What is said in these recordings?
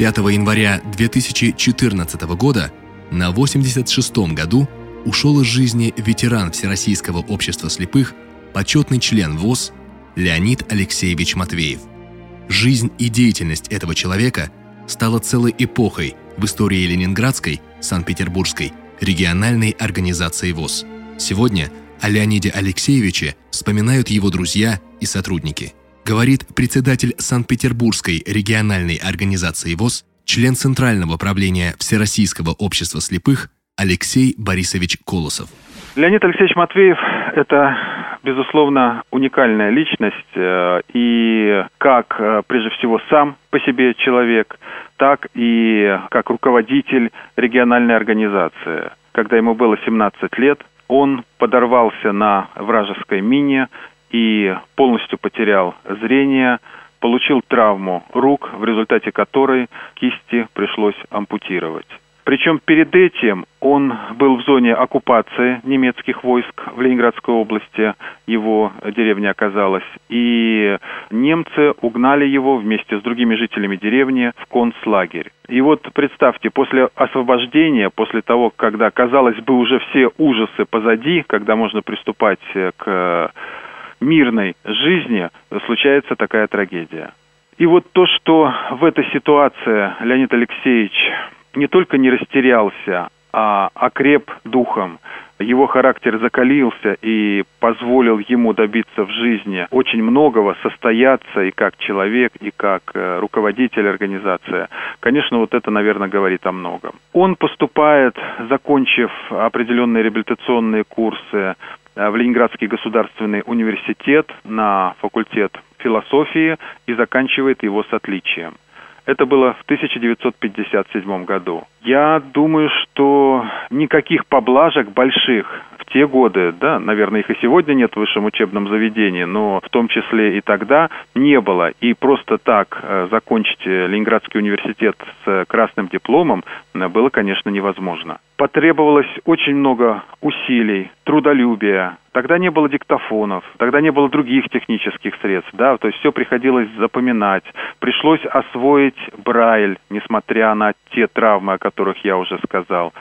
5 января 2014 года на 86-м году ушел из жизни ветеран Всероссийского общества слепых, почетный член ВОЗ Леонид Алексеевич Матвеев. Жизнь и деятельность этого человека стала целой эпохой в истории Ленинградской, Санкт-Петербургской, региональной организации ВОЗ. Сегодня о Леониде Алексеевиче вспоминают его друзья и сотрудники. Говорит председатель Санкт-Петербургской региональной организации ВОЗ, член Центрального правления Всероссийского общества слепых Алексей Борисович Колосов. Леонид Алексеевич Матвеев – это, безусловно, уникальная личность. Э, и как, э, прежде всего, сам по себе человек, так и как руководитель региональной организации. Когда ему было 17 лет, он подорвался на вражеской мине и полностью потерял зрение, получил травму рук, в результате которой кисти пришлось ампутировать. Причем перед этим он был в зоне оккупации немецких войск в Ленинградской области, его деревня оказалась, и немцы угнали его вместе с другими жителями деревни в концлагерь. И вот представьте, после освобождения, после того, когда, казалось бы, уже все ужасы позади, когда можно приступать к мирной жизни, случается такая трагедия. И вот то, что в этой ситуации Леонид Алексеевич не только не растерялся, а окреп духом. Его характер закалился и позволил ему добиться в жизни очень многого, состояться и как человек, и как э, руководитель организации. Конечно, вот это, наверное, говорит о многом. Он поступает, закончив определенные реабилитационные курсы э, в Ленинградский государственный университет на факультет философии и заканчивает его с отличием. Это было в 1957 году. Я думаю, что никаких поблажек больших в те годы, да, наверное, их и сегодня нет в высшем учебном заведении, но в том числе и тогда не было. И просто так э, закончить Ленинградский университет с красным дипломом э, было, конечно, невозможно. Потребовалось очень много усилий, трудолюбия, Тогда не было диктофонов, тогда не было других технических средств, да, то есть все приходилось запоминать. Пришлось освоить Брайль, несмотря на те травмы, о которых я уже сказал.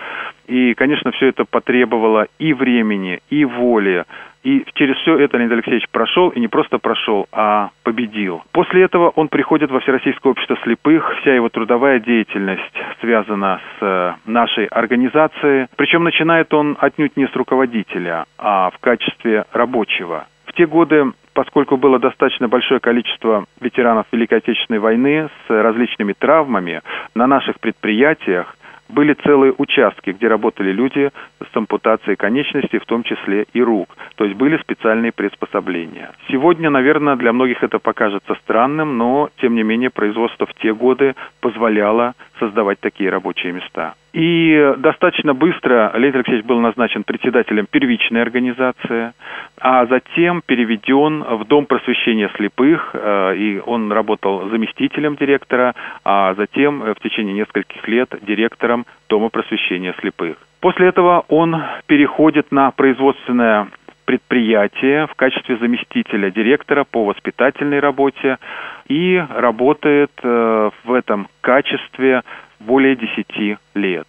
И, конечно, все это потребовало и времени, и воли, и через все это Леонид Алексеевич прошел, и не просто прошел, а победил. После этого он приходит во Всероссийское общество слепых. Вся его трудовая деятельность связана с э, нашей организацией. Причем начинает он отнюдь не с руководителя, а в качестве рабочего. В те годы поскольку было достаточно большое количество ветеранов Великой Отечественной войны с различными травмами, на наших предприятиях были целые участки, где работали люди с ампутацией конечностей, в том числе и рук. То есть были специальные приспособления. Сегодня, наверное, для многих это покажется странным, но, тем не менее, производство в те годы позволяло создавать такие рабочие места. И достаточно быстро Леонид Алексеевич был назначен председателем первичной организации, а затем переведен в Дом просвещения слепых, э, и он работал заместителем директора, а затем в течение нескольких лет директором Дома просвещения слепых. После этого он переходит на производственное предприятие в качестве заместителя директора по воспитательной работе и работает э, в этом качестве более 10 лет.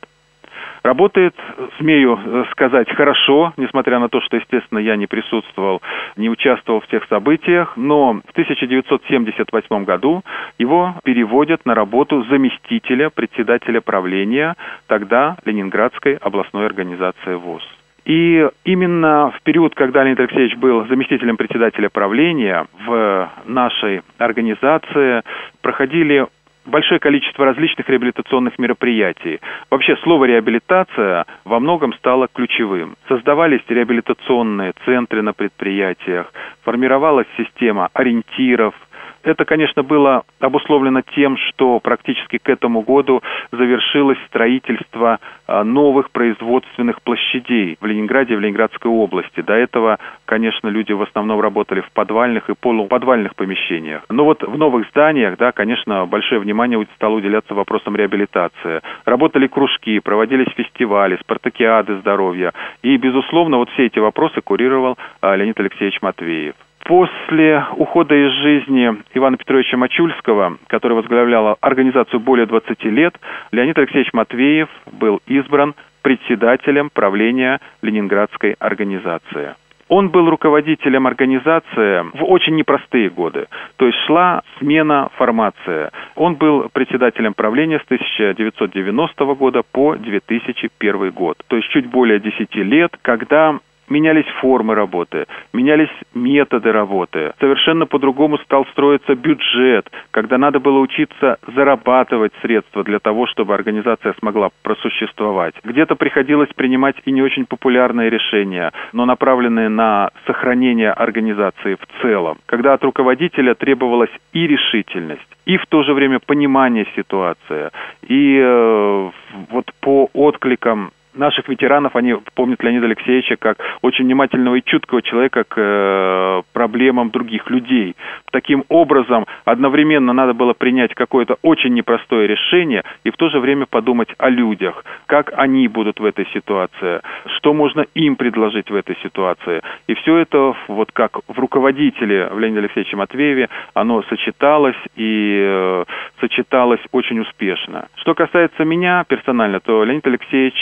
Работает, смею э, сказать, хорошо, несмотря на то, что, естественно, я не присутствовал, не участвовал в тех событиях, но в 1978 году его переводят на работу заместителя председателя правления тогда Ленинградской областной организации ВОЗ. И именно в период, когда Леонид Алексеевич был заместителем председателя правления в нашей организации, проходили большое количество различных реабилитационных мероприятий. Вообще слово реабилитация во многом стало ключевым. Создавались реабилитационные центры на предприятиях, формировалась система ориентиров – это, конечно, было обусловлено тем, что практически к этому году завершилось строительство а, новых производственных площадей в Ленинграде и в Ленинградской области. До этого, конечно, люди в основном работали в подвальных и полуподвальных помещениях. Но вот в новых зданиях, да, конечно, большое внимание стало уделяться вопросам реабилитации. Работали кружки, проводились фестивали, спартакиады здоровья. И, безусловно, вот все эти вопросы курировал а, Леонид Алексеевич Матвеев. После ухода из жизни Ивана Петровича Мачульского, который возглавлял организацию более 20 лет, Леонид Алексеевич Матвеев был избран председателем правления Ленинградской организации. Он был руководителем организации в очень непростые годы. То есть шла смена формации. Он был председателем правления с 1990 года по 2001 год. То есть чуть более 10 лет, когда менялись формы работы, менялись методы работы. Совершенно по-другому стал строиться бюджет, когда надо было учиться зарабатывать средства для того, чтобы организация смогла просуществовать. Где-то приходилось принимать и не очень популярные решения, но направленные на сохранение организации в целом. Когда от руководителя требовалась и решительность, и в то же время понимание ситуации. И э, вот по откликам наших ветеранов, они помнят Леонида Алексеевича как очень внимательного и чуткого человека к э, проблемам других людей. Таким образом, одновременно надо было принять какое-то очень непростое решение и в то же время подумать о людях, как они будут в этой ситуации, что можно им предложить в этой ситуации. И все это, вот как в руководителе в Леониде Алексеевиче Матвееве, оно сочеталось и э, сочеталось очень успешно. Что касается меня персонально, то Леонид Алексеевич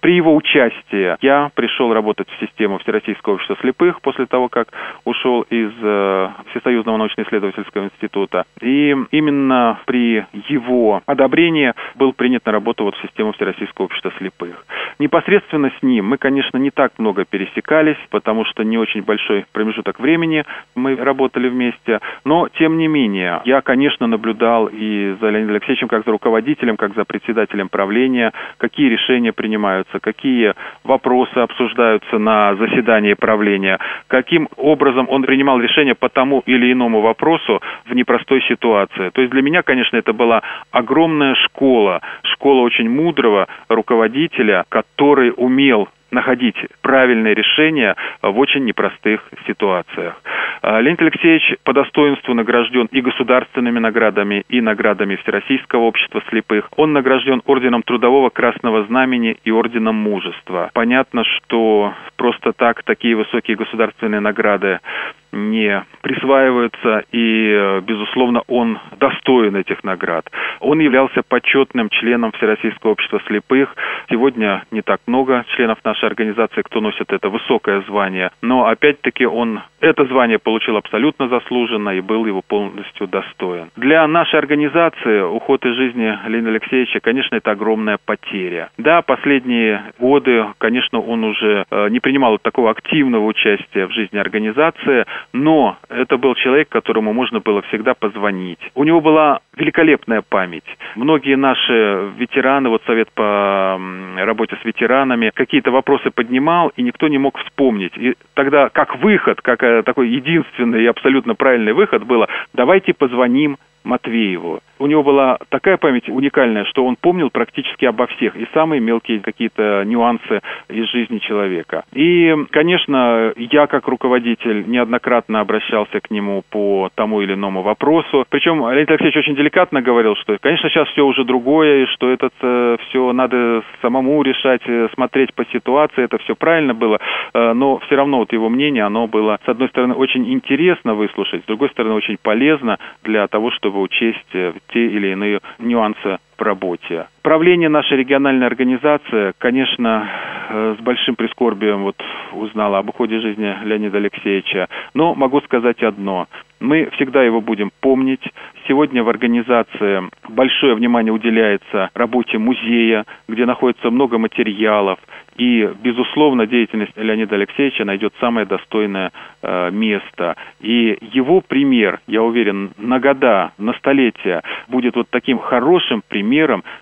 при его участии я пришел работать в систему Всероссийского общества слепых после того, как ушел из э, Всесоюзного научно-исследовательского института. И именно при его одобрении был принят на работу вот в систему Всероссийского общества слепых. Непосредственно с ним мы, конечно, не так много пересекались, потому что не очень большой промежуток времени мы работали вместе, но тем не менее я, конечно, наблюдал и за Леонидом Алексеевичем как за руководителем, как за председателем правления, какие решения принимаются, какие вопросы обсуждаются на заседании правления, каким образом он принимал решения по тому или иному вопросу в непростой ситуации. То есть для меня, конечно, это была огромная школа, школа очень мудрого руководителя, который умел находить правильные решения в очень непростых ситуациях. А, Леонид Алексеевич по достоинству награжден и государственными наградами, и наградами Всероссийского общества слепых. Он награжден орденом Трудового Красного Знамени и орденом Мужества. Понятно, что просто так такие высокие государственные награды не присваиваются, и, безусловно, он достоин этих наград. Он являлся почетным членом Всероссийского общества слепых. Сегодня не так много членов нашей организации, кто носит это высокое звание, но, опять-таки, он это звание получил абсолютно заслуженно и был его полностью достоин. Для нашей организации уход из жизни Леонида Алексеевича, конечно, это огромная потеря. Да, последние годы, конечно, он уже э, не принимал такого активного участия в жизни организации, но это был человек, которому можно было всегда позвонить. У него была великолепная память. Многие наши ветераны, вот совет по работе с ветеранами, какие-то вопросы поднимал, и никто не мог вспомнить. И тогда как выход, как э, такой единственный и абсолютно правильный выход было, давайте позвоним Матвееву. У него была такая память уникальная, что он помнил практически обо всех и самые мелкие какие-то нюансы из жизни человека. И, конечно, я как руководитель неоднократно обращался к нему по тому или иному вопросу. Причем Леонид Алексеевич очень деликатно говорил, что, конечно, сейчас все уже другое, и что это э, все надо самому решать, э, смотреть по ситуации, это все правильно было, э, но все равно вот его мнение, оно было, с одной стороны, очень интересно выслушать, с другой стороны, очень полезно для того, чтобы учесть те или иные нюансы в работе. Правление нашей региональной организации, конечно, э, с большим прискорбием вот узнала об уходе жизни Леонида Алексеевича, но могу сказать одно. Мы всегда его будем помнить. Сегодня в организации большое внимание уделяется работе музея, где находится много материалов. И, безусловно, деятельность Леонида Алексеевича найдет самое достойное э, место. И его пример, я уверен, на года, на столетия будет вот таким хорошим примером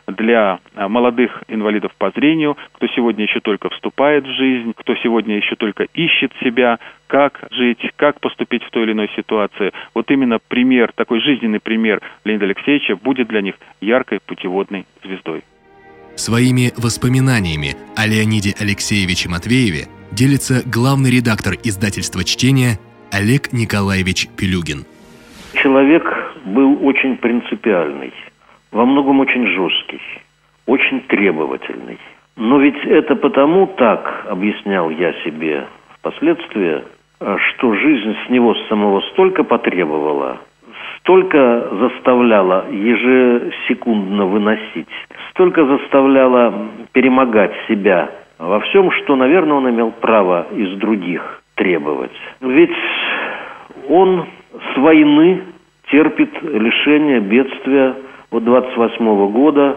для э, молодых инвалидов по зрению, кто сегодня еще только вступает в жизнь, кто сегодня еще только ищет себя, как жить, как поступить в той или иной ситуации. Вот именно пример, такой жизненный пример Леонида Алексеевича будет для них яркой путеводной звездой. Своими воспоминаниями о Леониде Алексеевиче Матвееве делится главный редактор издательства «Чтение» Олег Николаевич Пелюгин. Человек был очень принципиальный, во многом очень жесткий, очень требовательный. Но ведь это потому так, объяснял я себе впоследствии, что жизнь с него самого столько потребовала, столько заставляла ежесекундно выносить, столько заставляла перемогать себя во всем, что, наверное, он имел право из других требовать. Ведь он с войны терпит лишение бедствия вот 28 -го года,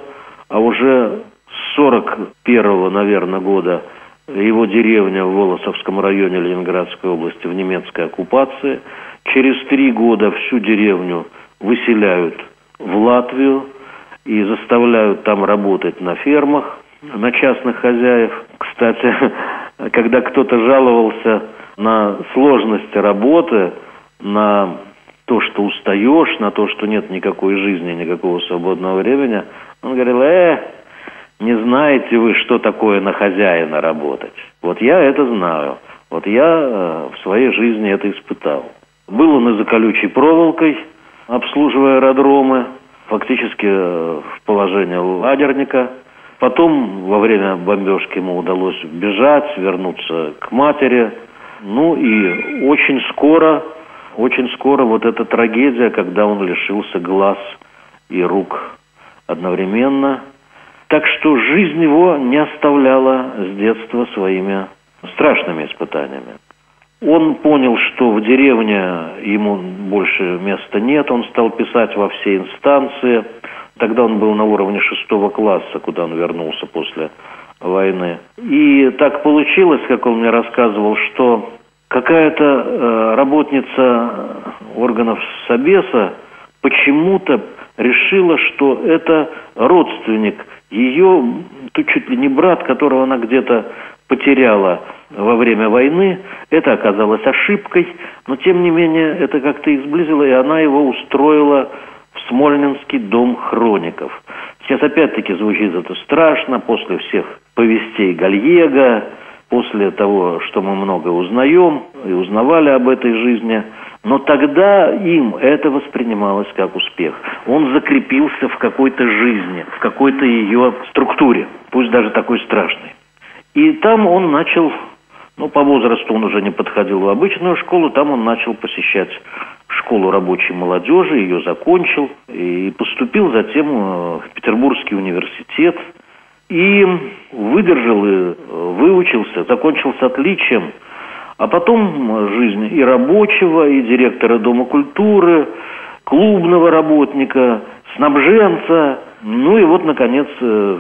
а уже с 41 наверное, года его деревня в Волосовском районе Ленинградской области в немецкой оккупации. Через три года всю деревню выселяют в Латвию и заставляют там работать на фермах, на частных хозяев. Кстати, когда кто-то жаловался на сложности работы, на то, что устаешь, на то, что нет никакой жизни, никакого свободного времени, он говорил, э, не знаете вы, что такое на хозяина работать. Вот я это знаю. Вот я э, в своей жизни это испытал. Был он и за колючей проволокой, обслуживая аэродромы, фактически э, в положении лагерника. Потом во время бомбежки ему удалось бежать, вернуться к матери. Ну и очень скоро очень скоро вот эта трагедия, когда он лишился глаз и рук одновременно. Так что жизнь его не оставляла с детства своими страшными испытаниями. Он понял, что в деревне ему больше места нет, он стал писать во все инстанции. Тогда он был на уровне шестого класса, куда он вернулся после войны. И так получилось, как он мне рассказывал, что какая-то э, работница органов Собеса почему-то решила, что это родственник ее, тут чуть ли не брат, которого она где-то потеряла во время войны. Это оказалось ошибкой, но тем не менее это как-то их сблизило, и она его устроила в Смольнинский дом хроников. Сейчас опять-таки звучит это страшно, после всех повестей Гальего, после того, что мы много узнаем и узнавали об этой жизни, но тогда им это воспринималось как успех. Он закрепился в какой-то жизни, в какой-то ее структуре, пусть даже такой страшной. И там он начал, ну, по возрасту он уже не подходил в обычную школу, там он начал посещать школу рабочей молодежи, ее закончил и поступил затем в Петербургский университет – и выдержал, и э, выучился, закончил с отличием. А потом жизнь и рабочего, и директора Дома культуры, клубного работника, снабженца. Ну и вот, наконец, э,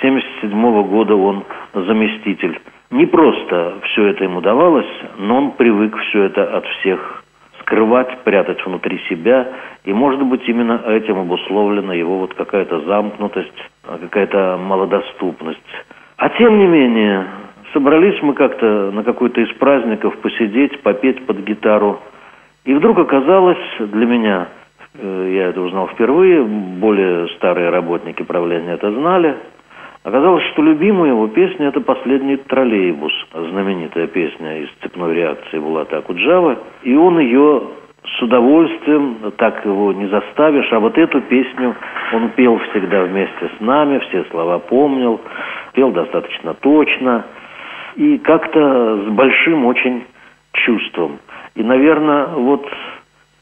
с 1977 года он заместитель. Не просто все это ему давалось, но он привык все это от всех скрывать, прятать внутри себя. И, может быть, именно этим обусловлена его вот какая-то замкнутость, какая-то малодоступность. А тем не менее, собрались мы как-то на какой-то из праздников посидеть, попеть под гитару. И вдруг оказалось для меня, э, я это узнал впервые, более старые работники правления это знали, оказалось, что любимая его песня – это «Последний троллейбус», знаменитая песня из цепной реакции Булата Акуджава. И он ее с удовольствием, так его не заставишь. А вот эту песню он пел всегда вместе с нами, все слова помнил, пел достаточно точно и как-то с большим очень чувством. И, наверное, вот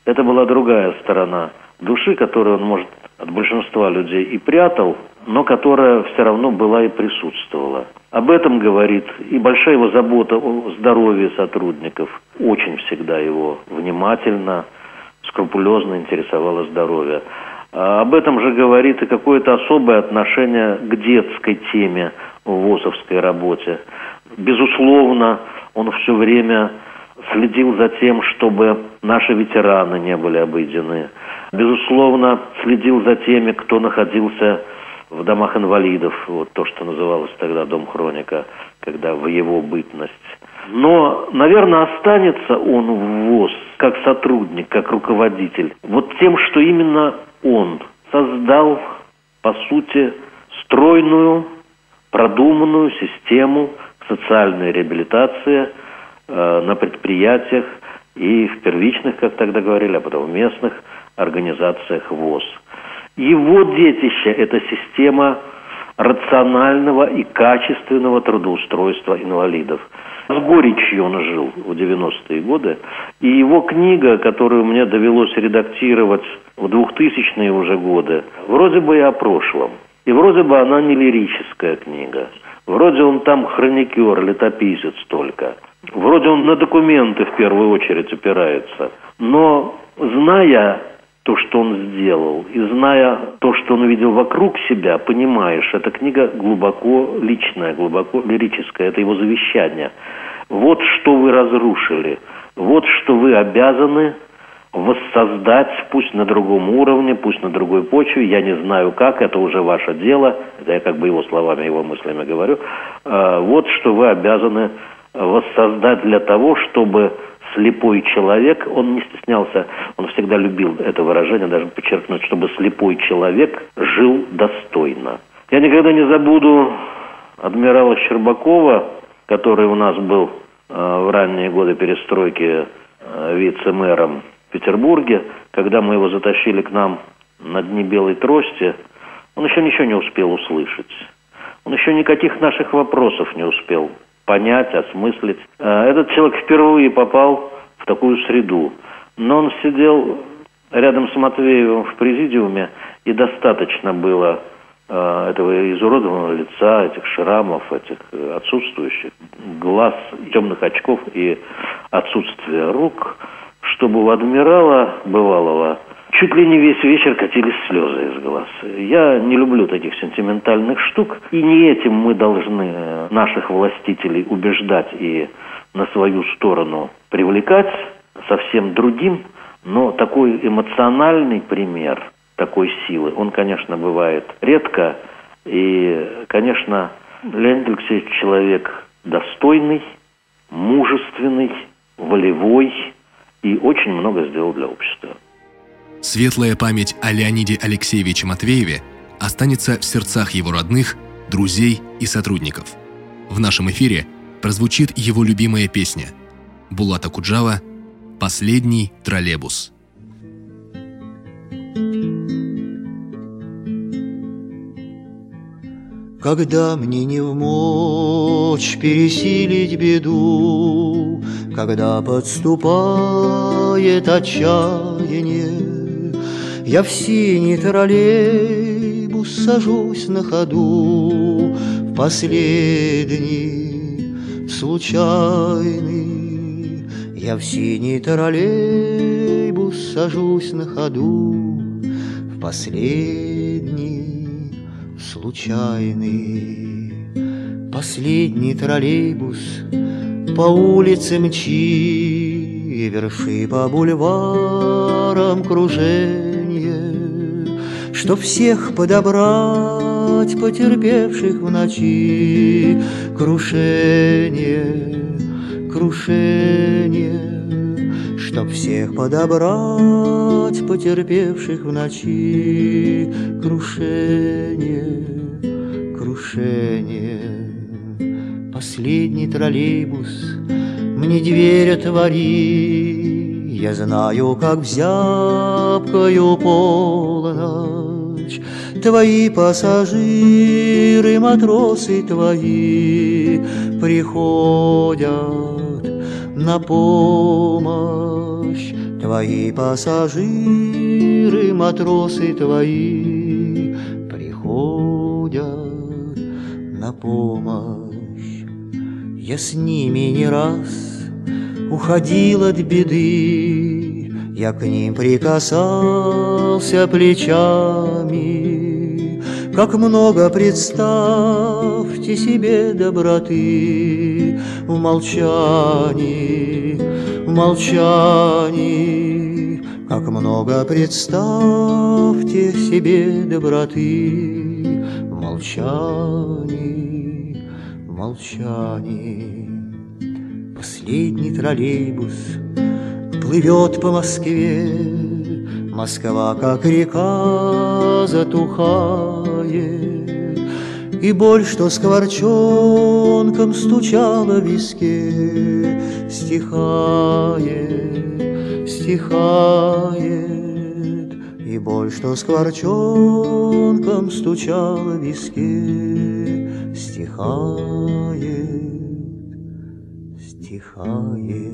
это была другая сторона души, которую он, может, от большинства людей и прятал, но которая все равно была и присутствовала. Об этом говорит и большая его забота о здоровье сотрудников. Очень всегда его внимательно, скрупулезно интересовало здоровье. А об этом же говорит и какое-то особое отношение к детской теме в ВОЗовской работе. Безусловно, он все время следил за тем, чтобы наши ветераны не были обойдены. Безусловно, следил за теми, кто находился в домах инвалидов, вот то, что называлось тогда Дом Хроника, когда в его бытность. Но, наверное, останется он в ВОЗ как сотрудник, как руководитель, вот тем, что именно он создал, по сути, стройную, продуманную систему социальной реабилитации э, на предприятиях и в первичных, как тогда говорили, а потом в местных организациях ВОЗ – его детище – это система рационального и качественного трудоустройства инвалидов. С горечью он жил в 90-е годы. И его книга, которую мне довелось редактировать в 2000-е уже годы, вроде бы и о прошлом. И вроде бы она не лирическая книга. Вроде он там хроникер, летописец только. Вроде он на документы в первую очередь опирается. Но зная то, что он сделал, и зная то, что он видел вокруг себя, понимаешь, эта книга глубоко личная, глубоко лирическая, это его завещание. Вот что вы разрушили, вот что вы обязаны воссоздать, пусть на другом уровне, пусть на другой почве, я не знаю как, это уже ваше дело, это я как бы его словами, его мыслями говорю, а, вот что вы обязаны воссоздать для того, чтобы слепой человек, он не стеснялся, он всегда любил это выражение, даже подчеркнуть, чтобы слепой человек жил достойно. Я никогда не забуду адмирала Щербакова, который у нас был э, в ранние годы перестройки э, вице-мэром Петербурге, когда мы его затащили к нам на дни белой трости, он еще ничего не успел услышать. Он еще никаких наших вопросов не успел понять, осмыслить. Э, этот человек впервые попал в такую среду. Но он сидел рядом с Матвеевым в президиуме, и достаточно было э, этого изуродованного лица, этих шрамов, этих отсутствующих глаз, темных очков и отсутствия рук – чтобы у адмирала бывалого чуть ли не весь вечер катились слезы из глаз. Я не люблю таких сентиментальных штук, и не этим мы должны наших властителей убеждать и на свою сторону привлекать, совсем другим, но такой эмоциональный пример такой силы, он, конечно, бывает редко, и, конечно, Леонид Алексеевич человек достойный, мужественный, волевой, и очень много сделал для общества. Светлая память о Леониде Алексеевиче Матвееве останется в сердцах его родных, друзей и сотрудников. В нашем эфире прозвучит его любимая песня Булата Куджава «Последний троллейбус». Когда мне не в мочь пересилить беду, Когда подступает отчаяние, Я в синий троллейбус сажусь на ходу В последний случайный. Я в синий троллейбус сажусь на ходу В последний случайный. Последний троллейбус по улице мчи, Верши по бульварам кружение, Чтоб всех подобрать, потерпевших в ночи, Крушение, крушение, Чтоб всех подобрать, потерпевших в ночи, Крушение, крушение. Последний троллейбус мне дверь отвори, Я знаю, как в полночь Твои пассажиры, матросы твои Приходят на помощь. Твои пассажиры, матросы твои Приходят на помощь. Я с ними не раз уходил от беды. Я к ним прикасался плечами. Как много представьте себе доброты. В молчании, в молчании. Как много представьте себе доброты. В молчании, в молчании Последний троллейбус плывет по Москве, Москва, как река, затухает, И боль, что скворчонком стучала в виске, Стихает, стихает, И боль, что скворчонком стучало в виске, стихает, стихает.